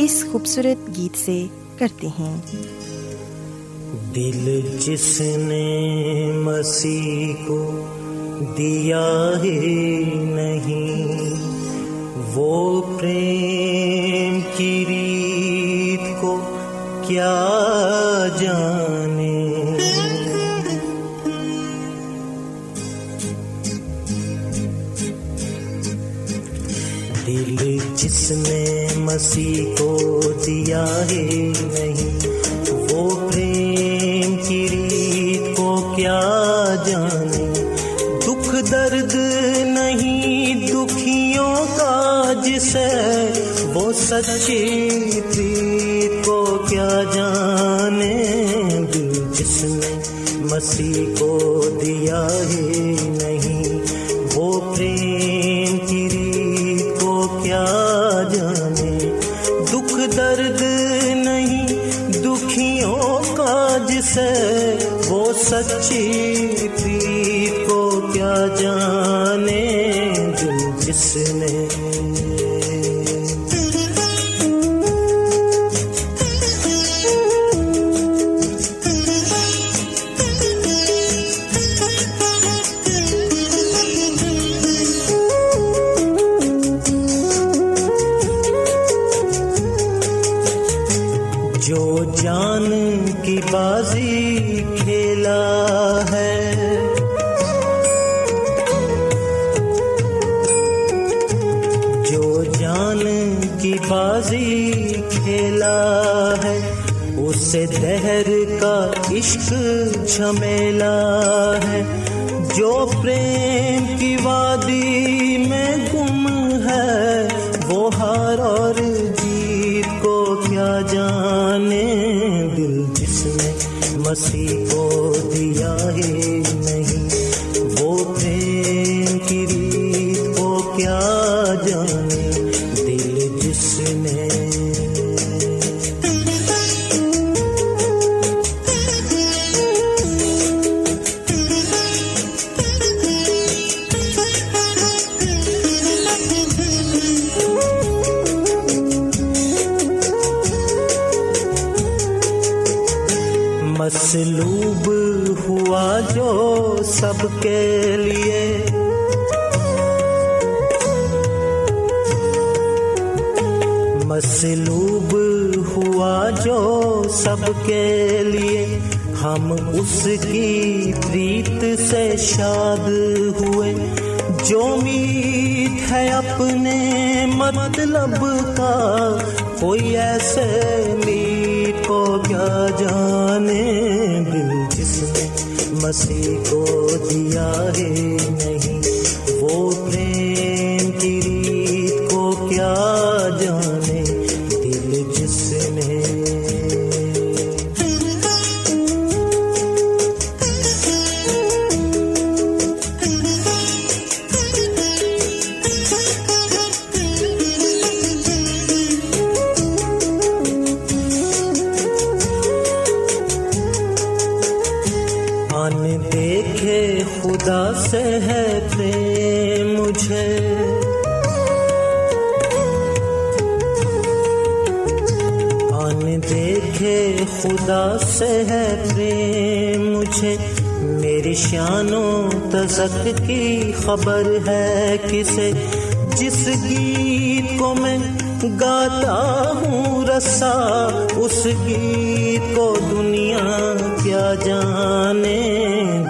اس خوبصورت گیت سے کرتے ہیں۔ دل جس نے مسیح کو دیا ہے نہیں، وہ پریم کی ریت کو کیا جانے؟ دل جس نے مسیح کو دیا ہے نہیں۔ وہ پریم کی ریت کو کیا جانے؟ دکھ درد نہیں، دکھیوں کا جسے وہ سچے جانے کسی کو دیا ہے نہیں۔ وہ پریم خدا سے ہے پریم مجھے میری شانوں تزک کی خبر ہے کسے۔ جس گیت کو میں گاتا ہوں رسا، اس گیت کو دنیا کیا جانے۔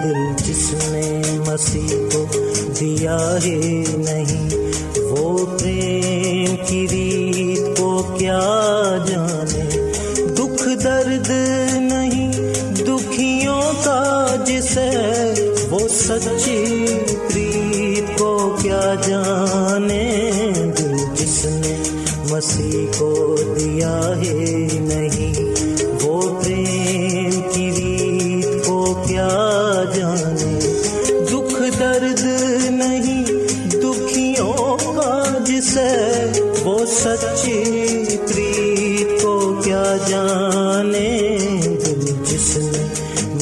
دل جس نے مسیح کو دیا ہی نہیں، وہ پریم کی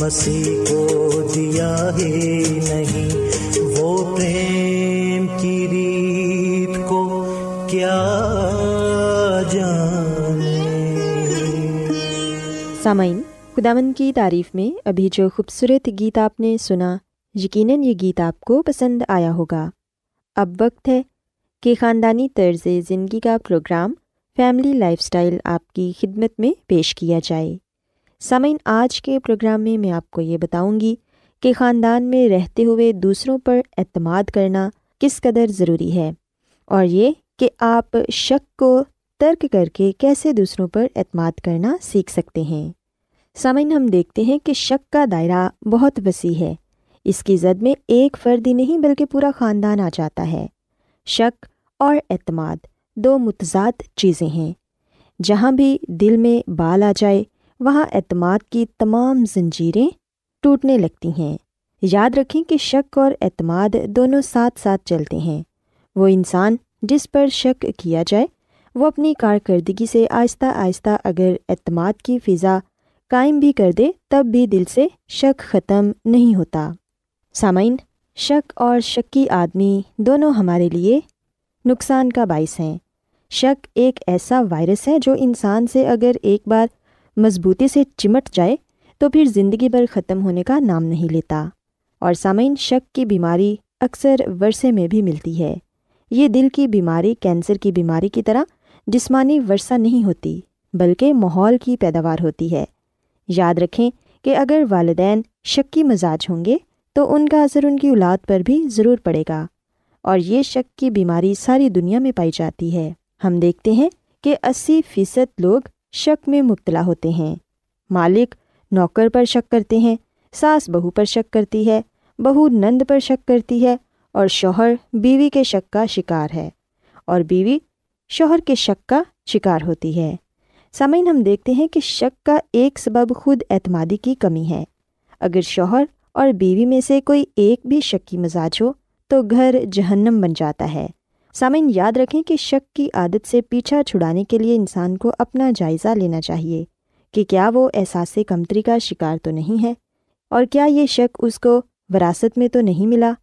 مسیح کو دیا ہے نہیں۔ وہ پریم کی ریت کو کیا سامعین خداون کی تعریف میں ابھی جو خوبصورت گیت آپ نے سنا، یقیناً یہ گیت آپ کو پسند آیا ہوگا۔ اب وقت ہے کہ خاندانی طرز زندگی کا پروگرام فیملی لائف سٹائل آپ کی خدمت میں پیش کیا جائے۔ سامعین، آج کے پروگرام میں میں آپ کو یہ بتاؤں گی کہ خاندان میں رہتے ہوئے دوسروں پر اعتماد کرنا کس قدر ضروری ہے اور یہ کہ آپ شک کو ترک کر کے کیسے دوسروں پر اعتماد کرنا سیکھ سکتے ہیں۔ سامعین، ہم دیکھتے ہیں کہ شک کا دائرہ بہت وسیع ہے۔ اس کی زد میں ایک فرد ہی نہیں بلکہ پورا خاندان آ جاتا ہے۔ شک اور اعتماد دو متضاد چیزیں ہیں۔ جہاں بھی دل میں بال آ جائے وہاں اعتماد کی تمام زنجیریں ٹوٹنے لگتی ہیں۔ یاد رکھیں کہ شک اور اعتماد دونوں ساتھ ساتھ چلتے ہیں۔ وہ انسان جس پر شک کیا جائے، وہ اپنی کارکردگی سے آہستہ آہستہ اگر اعتماد کی فضا قائم بھی کر دے، تب بھی دل سے شک ختم نہیں ہوتا۔ سامعین، شک اور شکی آدمی دونوں ہمارے لیے نقصان کا باعث ہیں۔ شک ایک ایسا وائرس ہے جو انسان سے اگر ایک بار مضبوطی سے چمٹ جائے تو پھر زندگی بھر ختم ہونے کا نام نہیں لیتا۔ اور سامعین، شک کی بیماری اکثر ورثے میں بھی ملتی ہے۔ یہ دل کی بیماری، کینسر کی بیماری کی طرح جسمانی ورثہ نہیں ہوتی، بلکہ ماحول کی پیداوار ہوتی ہے۔ یاد رکھیں کہ اگر والدین شکی مزاج ہوں گے تو ان کا اثر ان کی اولاد پر بھی ضرور پڑے گا۔ اور یہ شک کی بیماری ساری دنیا میں پائی جاتی ہے۔ ہم دیکھتے ہیں کہ اسی فیصد لوگ شک میں مبتلا ہوتے ہیں۔ مالک نوکر پر شک کرتے ہیں، ساس بہو پر شک کرتی ہے، بہو نند پر شک کرتی ہے، اور شوہر بیوی کے شک کا شکار ہے۔ اور بیوی شوہر کے شک کا شکار ہوتی ہے۔ سامعین، ہم دیکھتے ہیں کہ شک کا ایک سبب خود اعتمادی کی کمی ہے۔ اگر شوہر اور بیوی میں سے کوئی ایک بھی شکی مزاج ہو، تو گھر جہنم بن جاتا ہے۔ سامعین، یاد رکھیں کہ شک کی عادت سے پیچھا چھڑانے کے لیے انسان کو اپنا جائزہ لینا چاہیے کہ کیا وہ احساس کمتری کا شکار تو نہیں ہے؟ اور کیا یہ شک اس کو وراثت میں تو نہیں ملا؟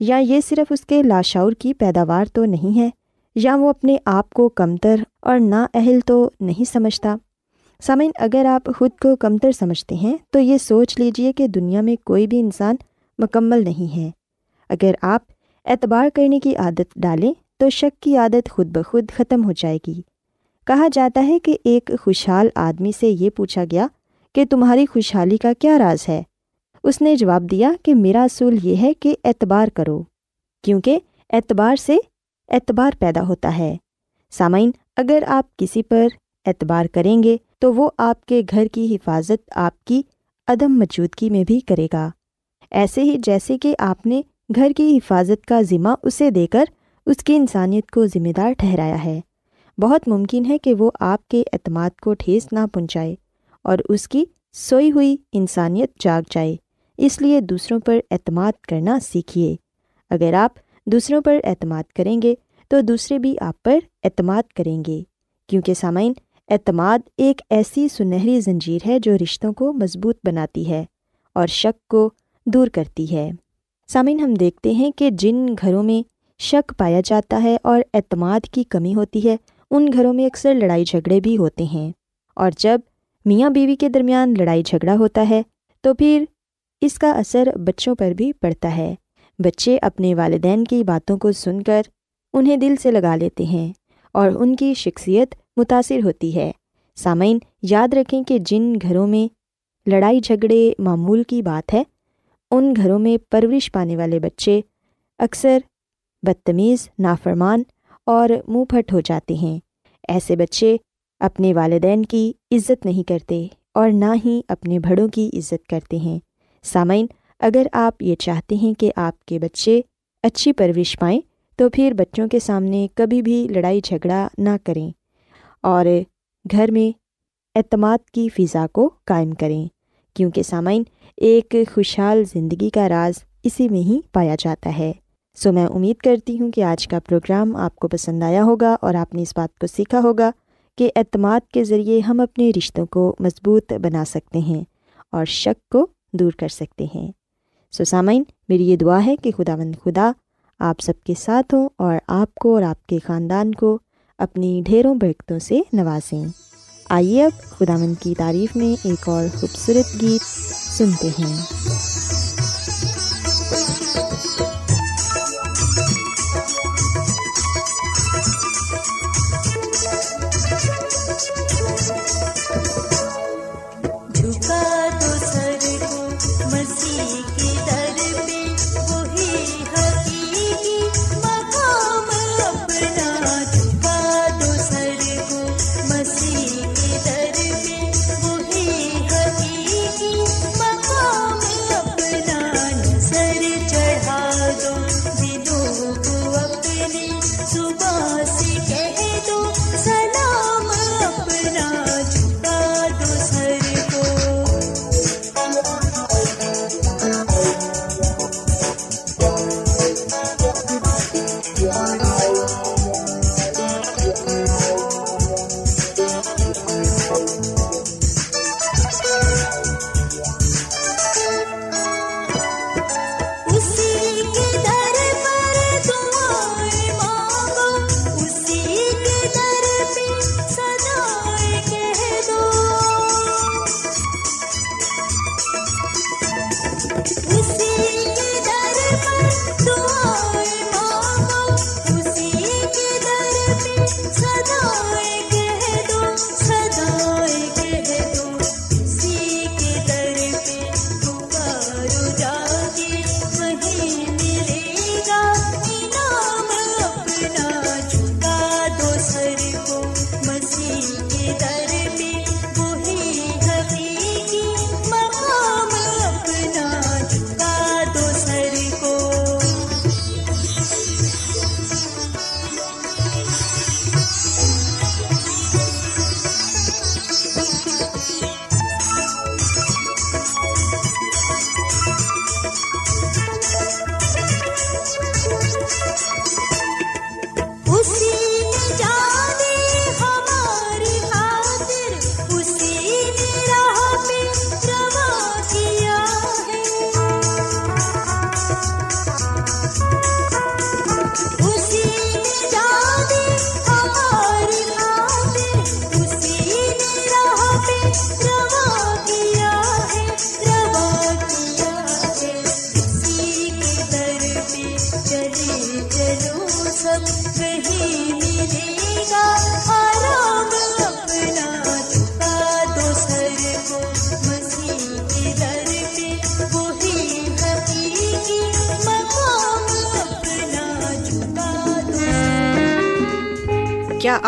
یا یہ صرف اس کے لاشعور کی پیداوار تو نہیں ہے؟ یا وہ اپنے آپ کو کمتر اور نا اہل تو نہیں سمجھتا؟ سامعین، اگر آپ خود کو کمتر سمجھتے ہیں تو یہ سوچ لیجیے کہ دنیا میں کوئی بھی انسان مکمل نہیں ہے۔ اگر آپ اعتبار کرنے کی عادت ڈالیں تو شک کی عادت خود بخود ختم ہو جائے گی۔ کہا جاتا ہے کہ ایک خوشحال آدمی سے یہ پوچھا گیا کہ تمہاری خوشحالی کا کیا راز ہے؟ اس نے جواب دیا کہ میرا اصول یہ ہے کہ اعتبار کرو، کیونکہ اعتبار سے اعتبار پیدا ہوتا ہے۔ سامعین، اگر آپ کسی پر اعتبار کریں گے تو وہ آپ کے گھر کی حفاظت آپ کی عدم موجودگی میں بھی کرے گا۔ ایسے ہی جیسے کہ آپ نے گھر کی حفاظت کا ذمہ اسے دے کر اس کی انسانیت کو ذمہ دار ٹھہرایا ہے۔ بہت ممکن ہے کہ وہ آپ کے اعتماد کو ٹھیس نہ پہنچائے اور اس کی سوئی ہوئی انسانیت جاگ جائے۔ اس لیے دوسروں پر اعتماد کرنا سیکھیے۔ اگر آپ دوسروں پر اعتماد کریں گے تو دوسرے بھی آپ پر اعتماد کریں گے۔ کیونکہ سامعین، اعتماد ایک ایسی سنہری زنجیر ہے جو رشتوں کو مضبوط بناتی ہے اور شک کو دور کرتی ہے۔ سامعین، ہم دیکھتے ہیں کہ جن گھروں میں شک پایا جاتا ہے اور اعتماد کی کمی ہوتی ہے۔ ان گھروں میں اکثر لڑائی جھگڑے بھی ہوتے ہیں۔ اور جب میاں بیوی کے درمیان لڑائی جھگڑا ہوتا ہے، تو پھر اس کا اثر بچوں پر بھی پڑتا ہے۔ بچے اپنے والدین کی باتوں کو سن کر انہیں دل سے لگا لیتے ہیں اور ان کی شخصیت متاثر ہوتی ہے۔ سامعین، یاد رکھیں کہ جن گھروں میں لڑائی جھگڑے معمول کی بات ہے، ان گھروں میں پرورش پانے والے بچے اکثر بدتمیز، نافرمان اور منہ پھٹ ہو جاتے ہیں۔ ایسے بچے اپنے والدین کی عزت نہیں کرتے اور نہ ہی اپنے بڑوں کی عزت کرتے ہیں۔ سامعین، اگر آپ یہ چاہتے ہیں کہ آپ کے بچے اچھی پرورش پائیں، تو پھر بچوں کے سامنے کبھی بھی لڑائی جھگڑا نہ کریں اور گھر میں اعتماد کی فضا کو قائم کریں۔ کیونکہ سامعین، ایک خوشحال زندگی کا راز اسی میں ہی پایا جاتا ہے۔ سو میں امید کرتی ہوں کہ آج کا پروگرام آپ کو پسند آیا ہوگا اور آپ نے اس بات کو سیکھا ہوگا کہ اعتماد کے ذریعے ہم اپنے رشتوں کو مضبوط بنا سکتے ہیں اور شک کو دور کر سکتے ہیں۔ سو سامعین، میری یہ دعا ہے کہ خدا مند خدا آپ سب کے ساتھ ہوں اور آپ کو اور آپ کے خاندان کو اپنی ڈھیروں برکتوں سے نوازیں۔ آئیے اب خدا مند کی تعریف میں ایک اور خوبصورت گیت سنتے ہیں۔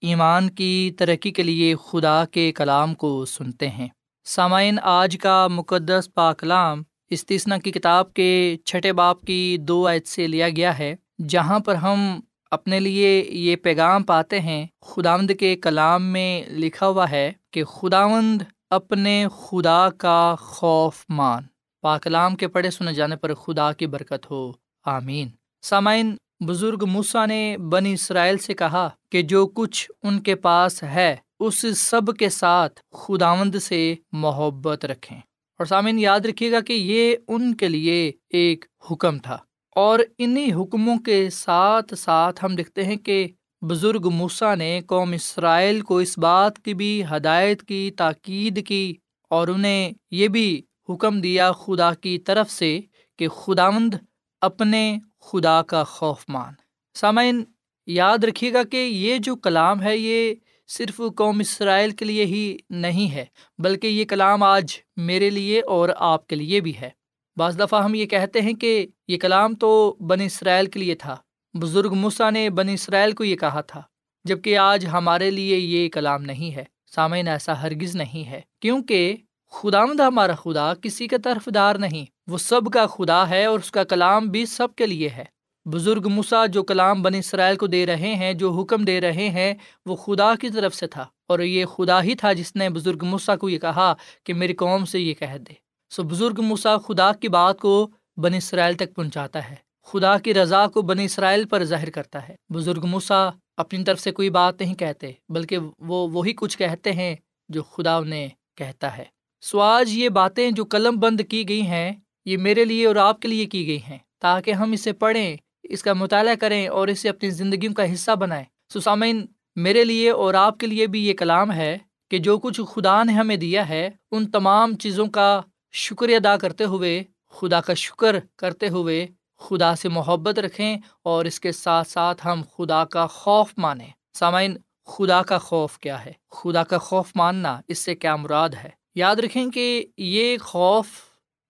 ایمان کی ترقی کے لیے خدا کے کلام کو سنتے ہیں۔ سامعین، آج کا مقدس پاکلام استثنا کی کتاب کے چھٹے باپ کی دو عید سے لیا گیا ہے، جہاں پر ہم اپنے لیے یہ پیغام پاتے ہیں، خداوند کے کلام میں لکھا ہوا ہے کہ خداوند اپنے خدا کا خوف مان۔ پاکلام کے پڑھے سنے جانے پر خدا کی برکت ہو، آمین۔ سامعین بزرگ موسا نے بنی اسرائیل سے کہا کہ جو کچھ ان کے پاس ہے، اس سب کے ساتھ خداوند سے محبت رکھیں۔ اور سامعین، یاد رکھیے گا کہ یہ ان کے لیے ایک حکم تھا۔ اور انہیں حکموں کے ساتھ ساتھ ہم دیکھتے ہیں کہ بزرگ موسا نے قوم اسرائیل کو اس بات کی بھی ہدایت کی، تاکید کی اور انہیں یہ بھی حکم دیا خدا کی طرف سے کہ خداوند اپنے خدا کا خوف مان۔ سامعین، یاد رکھیے گا کہ یہ جو کلام ہے، یہ صرف قوم اسرائیل کے لیے ہی نہیں ہے، بلکہ یہ کلام آج میرے لیے اور آپ کے لیے بھی ہے۔ بعض دفعہ ہم یہ کہتے ہیں کہ یہ کلام تو بن اسرائیل کے لیے تھا، بزرگ مسا نے بن اسرائیل کو یہ کہا تھا جبکہ آج ہمارے لیے یہ کلام نہیں ہے۔ سامعین، ایسا ہرگز نہیں ہے، کیونکہ خدا ہمارا خدا کسی کا طرف دار نہیں، وہ سب کا خدا ہے اور اس کا کلام بھی سب کے لیے ہے۔ بزرگ مسا جو کلام بن اسرائیل کو دے رہے ہیں، جو حکم دے رہے ہیں، وہ خدا کی طرف سے تھا۔ اور یہ خدا ہی تھا جس نے بزرگ مسا کو یہ کہا کہ میری قوم سے یہ کہہ دے۔ سو بزرگ مسا خدا کی بات کو بن اسرائیل تک پہنچاتا ہے۔ خدا کی رضا کو بن اسرائیل پر ظاہر کرتا ہے۔ بزرگ مسا اپنی طرف سے کوئی بات نہیں کہتے، بلکہ وہ وہی کچھ کہتے ہیں جو خدا انہیں کہتا ہے۔ سو آج یہ باتیں جو قلم بند کی گئی ہیں، یہ میرے لیے اور آپ کے لیے کی گئی ہیں، تاکہ ہم اسے پڑھیں، اس کا مطالعہ کریں اور اسے اپنی زندگیوں کا حصہ بنائیں۔ سسامین میرے لیے اور آپ کے لیے بھی یہ کلام ہے کہ جو کچھ خدا نے ہمیں دیا ہے، ان تمام چیزوں کا شکریہ ادا کرتے ہوئے، خدا کا شکر کرتے ہوئے خدا سے محبت رکھیں اور اس کے ساتھ ساتھ ہم خدا کا خوف مانیں۔ سامعین، خدا کا خوف کیا ہے؟ خدا کا خوف ماننا، اس سے کیا مراد ہے؟ یاد رکھیں کہ یہ خوف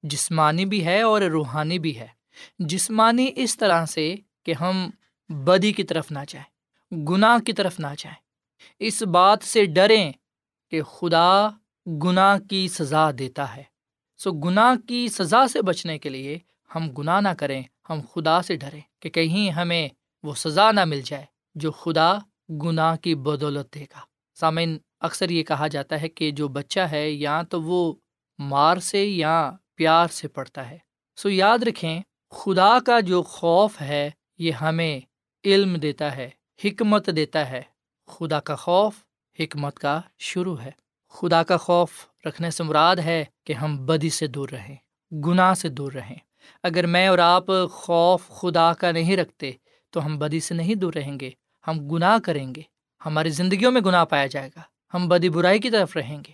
جسمانی بھی ہے اور روحانی بھی ہے۔ جسمانی اس طرح سے کہ ہم بدی کی طرف نہ جائیں، گناہ کی طرف نہ جائیں۔ اس بات سے ڈریں کہ خدا گناہ کی سزا دیتا ہے۔ سو گناہ کی سزا سے بچنے کے لیے ہم گناہ نہ کریں، ہم خدا سے ڈریں کہ کہیں ہمیں وہ سزا نہ مل جائے جو خدا گناہ کی بدولت دے گا۔ سامعین اکثر یہ کہا جاتا ہے کہ جو بچہ ہے یا تو وہ مار سے یا پیار سے پڑھتا ہے۔ سو یاد رکھیں، خدا کا جو خوف ہے، یہ ہمیں علم دیتا ہے، حکمت دیتا ہے۔ خدا کا خوف حکمت کا شروع ہے۔ خدا کا خوف رکھنے سے مراد ہے کہ ہم بدی سے دور رہیں، گناہ سے دور رہیں۔ اگر میں اور آپ خوف خدا کا نہیں رکھتے، تو ہم بدی سے نہیں دور رہیں گے، ہم گناہ کریں گے۔ ہماری زندگیوں میں گناہ پایا جائے گا۔ ہم بدی برائی کی طرف رہیں گے۔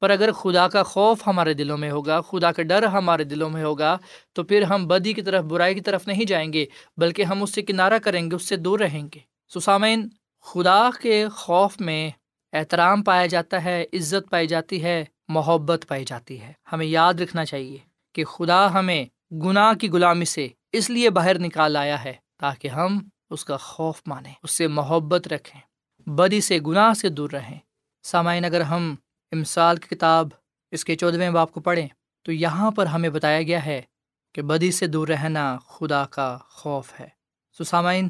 پر اگر خدا کا خوف ہمارے دلوں میں ہوگا، خدا کا ڈر ہمارے دلوں میں ہوگا، تو پھر ہم بدی کی طرف، برائی کی طرف نہیں جائیں گے، بلکہ ہم اس سے کنارہ کریں گے، اس سے دور رہیں گے۔ سسامین خدا کے خوف میں احترام پایا جاتا ہے، عزت پائی جاتی ہے، محبت پائی جاتی ہے۔ ہمیں یاد رکھنا چاہیے کہ خدا ہمیں گناہ کی غلامی سے اس لیے باہر نکال آیا ہے تاکہ ہم اس کا خوف مانیں، اس سے محبت رکھیں، بدی سے گناہ سے دور رہیں۔ سامعین، اگر ہم امسال کی کتاب اس کے چودھویں باپ کو پڑھیں، تو یہاں پر ہمیں بتایا گیا ہے کہ بدی سے دور رہنا خدا کا خوف ہے۔ سو سامعین،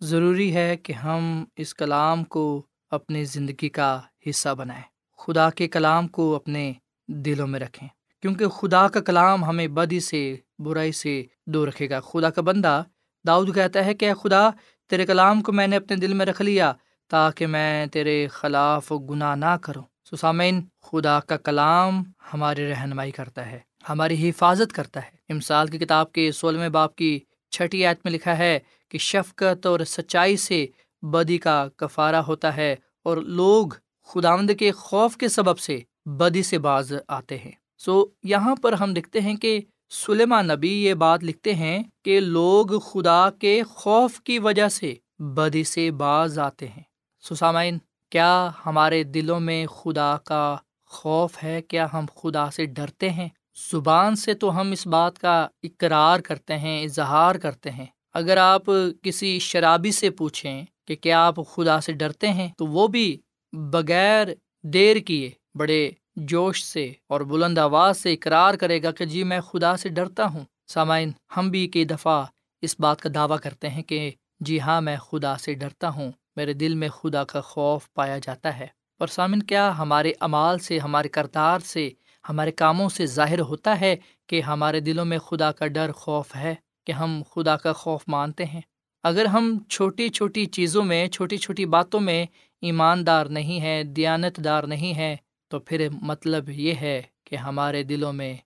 ضروری ہے کہ ہم اس کلام کو اپنی زندگی کا حصہ بنائیں۔ خدا کے کلام کو اپنے دلوں میں رکھیں، کیونکہ خدا کا کلام ہمیں بدی سے، برائی سے دور رکھے گا۔ خدا کا بندہ داؤد کہتا ہے کہ خدا، تیرے کلام کو میں نے اپنے دل میں رکھ لیا تاکہ میں تیرے خلاف گناہ نہ کروں۔ سسامین خدا کا کلام ہماری رہنمائی کرتا ہے، ہماری حفاظت کرتا ہے۔ امسال کی کتاب کے سولہویں باپ کی چھٹی آیت میں لکھا ہے کہ شفقت اور سچائی سے بدی کا کفارہ ہوتا ہے اور لوگ خداوند کے خوف کے سبب سے بدی سے باز آتے ہیں۔ سو یہاں پر ہم دیکھتے ہیں کہ سلیما نبی یہ بات لکھتے ہیں کہ لوگ خدا کے خوف کی وجہ سے بدی سے باز آتے ہیں۔ سسامین، کیا ہمارے دلوں میں خدا کا خوف ہے؟ کیا ہم خدا سے ڈرتے ہیں؟ زبان سے تو ہم اس بات کا اقرار کرتے ہیں، اظہار کرتے ہیں۔ اگر آپ کسی شرابی سے پوچھیں کہ کیا آپ خدا سے ڈرتے ہیں، تو وہ بھی بغیر دیر کیے، بڑے جوش سے اور بلند آواز سے اقرار کرے گا کہ جی میں خدا سے ڈرتا ہوں۔ سامعین، ہم بھی کئی دفعہ اس بات کا دعویٰ کرتے ہیں کہ جی ہاں میں خدا سے ڈرتا ہوں۔ میرے دل میں خدا کا خوف پایا جاتا ہے۔ اور سامن، کیا ہمارے امال سے، ہمارے کردار سے، ہمارے کاموں سے ظاہر ہوتا ہے کہ ہمارے دلوں میں خدا کا ڈر، خوف ہے کہ ہم خدا کا خوف مانتے ہیں؟ اگر ہم چھوٹی چھوٹی چیزوں میں، چھوٹی چھوٹی باتوں میں ایماندار نہیں ہیں دیانت دار نہیں ہیں، تو پھر مطلب یہ ہے کہ ہمارے دلوں میں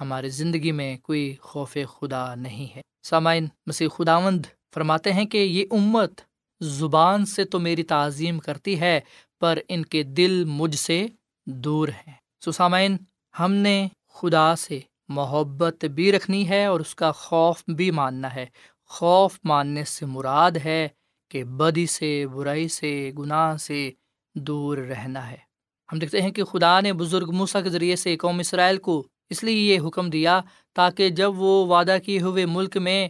ہماری زندگی میں کوئی خوف خدا نہیں ہے۔ سامعین، مسیح خداوند فرماتے ہیں کہ یہ امت زبان سے تو میری تعظیم کرتی ہے، پر ان کے دل مجھ سے دور ہیں۔ سو سامعین، ہم نے خدا سے محبت بھی رکھنی ہے اور اس کا خوف بھی ماننا ہے۔ خوف ماننے سے مراد ہے کہ بدی سے، برائی سے، گناہ سے دور رہنا ہے۔ ہم دیکھتے ہیں کہ خدا نے بزرگ موسا کے ذریعے سے قوم اسرائیل کو اس لیے یہ حکم دیا تاکہ جب وہ وعدہ کیے ہوئے ملک میں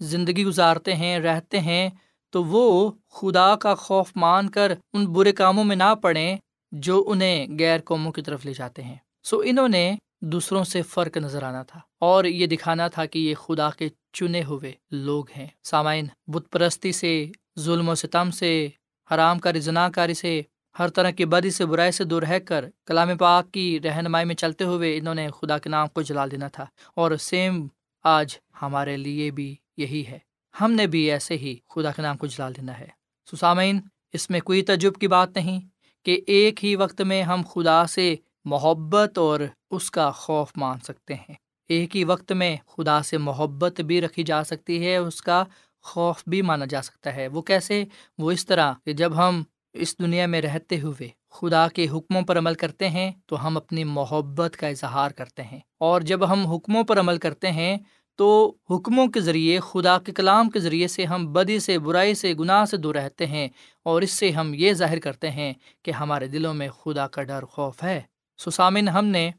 زندگی گزارتے ہیں، رہتے ہیں تو وہ خدا کا خوف مان کر ان برے کاموں میں نہ پڑیں جو انہیں غیر قوموں کی طرف لے جاتے ہیں۔ سو انہوں نے دوسروں سے فرق نظر آنا تھا اور یہ دکھانا تھا کہ یہ خدا کے چنے ہوئے لوگ ہیں۔ سامعین، بت پرستی سے، ظلم و ستم سے، حرام کاری، زنا کاری سے، ہر طرح کی بدی سے، برائی سے دور رہ کر کلام پاک کی رہنمائی میں چلتے ہوئے انہوں نے خدا کے نام کو جلا دینا تھا۔ اور سیم آج ہمارے لیے بھی یہی ہے۔ ہم نے بھی ایسے ہی خدا کے نام کو جلا دینا ہے۔ سسامین، اس میں کوئی تجرب کی بات نہیں کہ ایک ہی وقت میں ہم خدا سے محبت اور اس کا خوف مان سکتے ہیں۔ ایک ہی وقت میں خدا سے محبت بھی رکھی جا سکتی ہے، اس کا خوف بھی مانا جا سکتا ہے۔ وہ کیسے؟ وہ اس طرح کہ جب ہم اس دنیا میں رہتے ہوئے خدا کے حکموں پر عمل کرتے ہیں تو ہم اپنی محبت کا اظہار کرتے ہیں۔ اور جب ہم حکموں پر عمل کرتے ہیں تو حکموں کے ذریعے، خدا کے کلام کے ذریعے سے ہم بدی سے، برائی سے، گناہ سے دور رہتے ہیں اور اس سے ہم یہ ظاہر کرتے ہیں کہ ہمارے دلوں میں خدا کا ڈر خوف ہے۔ سسامن ہم نے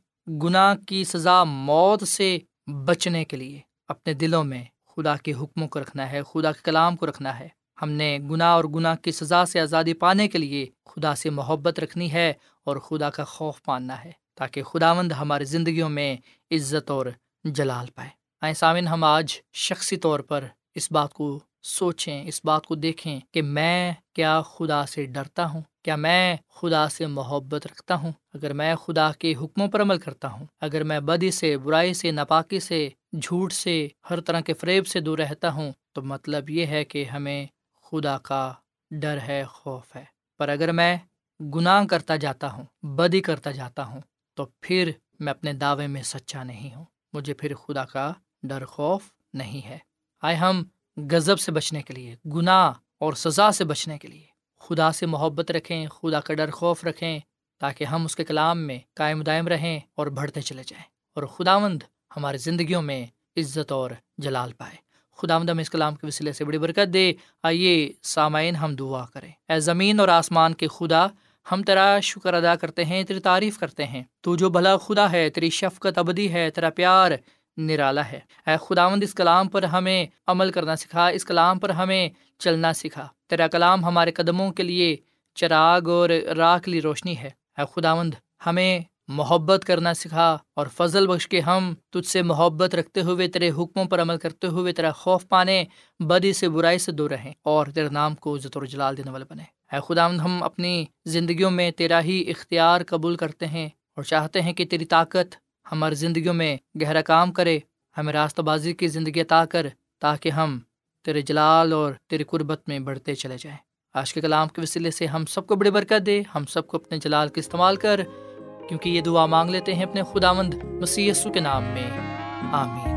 گناہ کی سزا موت سے بچنے کے لیے اپنے دلوں میں خدا کے حکموں کو رکھنا ہے، خدا کے کلام کو رکھنا ہے۔ ہم نے گناہ اور گناہ کی سزا سے آزادی پانے کے لیے خدا سے محبت رکھنی ہے اور خدا کا خوف پاننا ہے تاکہ خدا مند ہماری زندگیوں میں عزت اور جلال پائے۔ آئیں سامن ہم آج شخصی طور پر اس بات کو سوچیں، اس بات کو دیکھیں کہ میں کیا خدا سے ڈرتا ہوں، کیا میں خدا سے محبت رکھتا ہوں؟ اگر میں خدا کے حکموں پر عمل کرتا ہوں، اگر میں بدی سے، برائی سے، ناپاکی سے، جھوٹ سے، ہر طرح کے فریب سے دور رہتا ہوں، تو مطلب یہ ہے کہ ہمیں خدا کا ڈر ہے، خوف ہے۔ پر اگر میں گناہ کرتا جاتا ہوں، بدی کرتا جاتا ہوں، تو پھر میں اپنے دعوے میں سچا نہیں ہوں۔ مجھے پھر خدا کا ڈر خوف نہیں ہے۔ آئے ہم غضب سے بچنے کے لیے، گناہ اور سزا سے بچنے کے لیے۔ خدا سے محبت رکھیں، خدا کا ڈر خوف رکھیں، تاکہ ہم اس کے کلام میں قائم دائم رہیں اور بڑھتے چلے جائیں۔ اور خداوند ہماری زندگیوں میں عزت اور جلال پائے۔ خدا مند ہم اس کلام کے وسیلے سے بڑی برکت دے۔ آئیے سامعین ہم دعا کریں۔ اے زمین اور آسمان کے خدا، ہم تیرا شکر ادا کرتے ہیں، تیری تعریف کرتے ہیں۔ تو جو بھلا خدا ہے، تیری شفقت ابدی ہے، تیرا پیار نرالا ہے۔ اے خداوند، اس کلام پر ہمیں عمل کرنا سکھا، اس کلام پر ہمیں چلنا سکھا۔ تیرا کلام ہمارے قدموں کے لیے چراغ اور راکھ لی روشنی ہے۔ اے خداوند، ہمیں محبت کرنا سکھا اور فضل بخش کے ہم تجھ سے محبت رکھتے ہوئے، تیرے حکموں پر عمل کرتے ہوئے، تیرا خوف پانے، بدی سے برائی سے دور رہیں اور تیرے نام کو عزت و جلال دینے والے بنے اے خدا ہم اپنی زندگیوں میں تیرا ہی اختیار قبول کرتے ہیں اور چاہتے ہیں کہ تیری طاقت ہماری زندگیوں میں گہرا کام کرے، ہمیں راستہ بازی کی زندگی عطا کر، تاکہ ہم تیرے جلال اور تیری قربت میں بڑھتے چلے جائیں۔ آج کے کلام کے وسیلے سے ہم سب کو بڑی برکت دے، ہم سب کو اپنے جلال کا استعمال کر، کیونکہ یہ دعا مانگ لیتے ہیں اپنے خدا مند مسی کے نام میں۔ آمین۔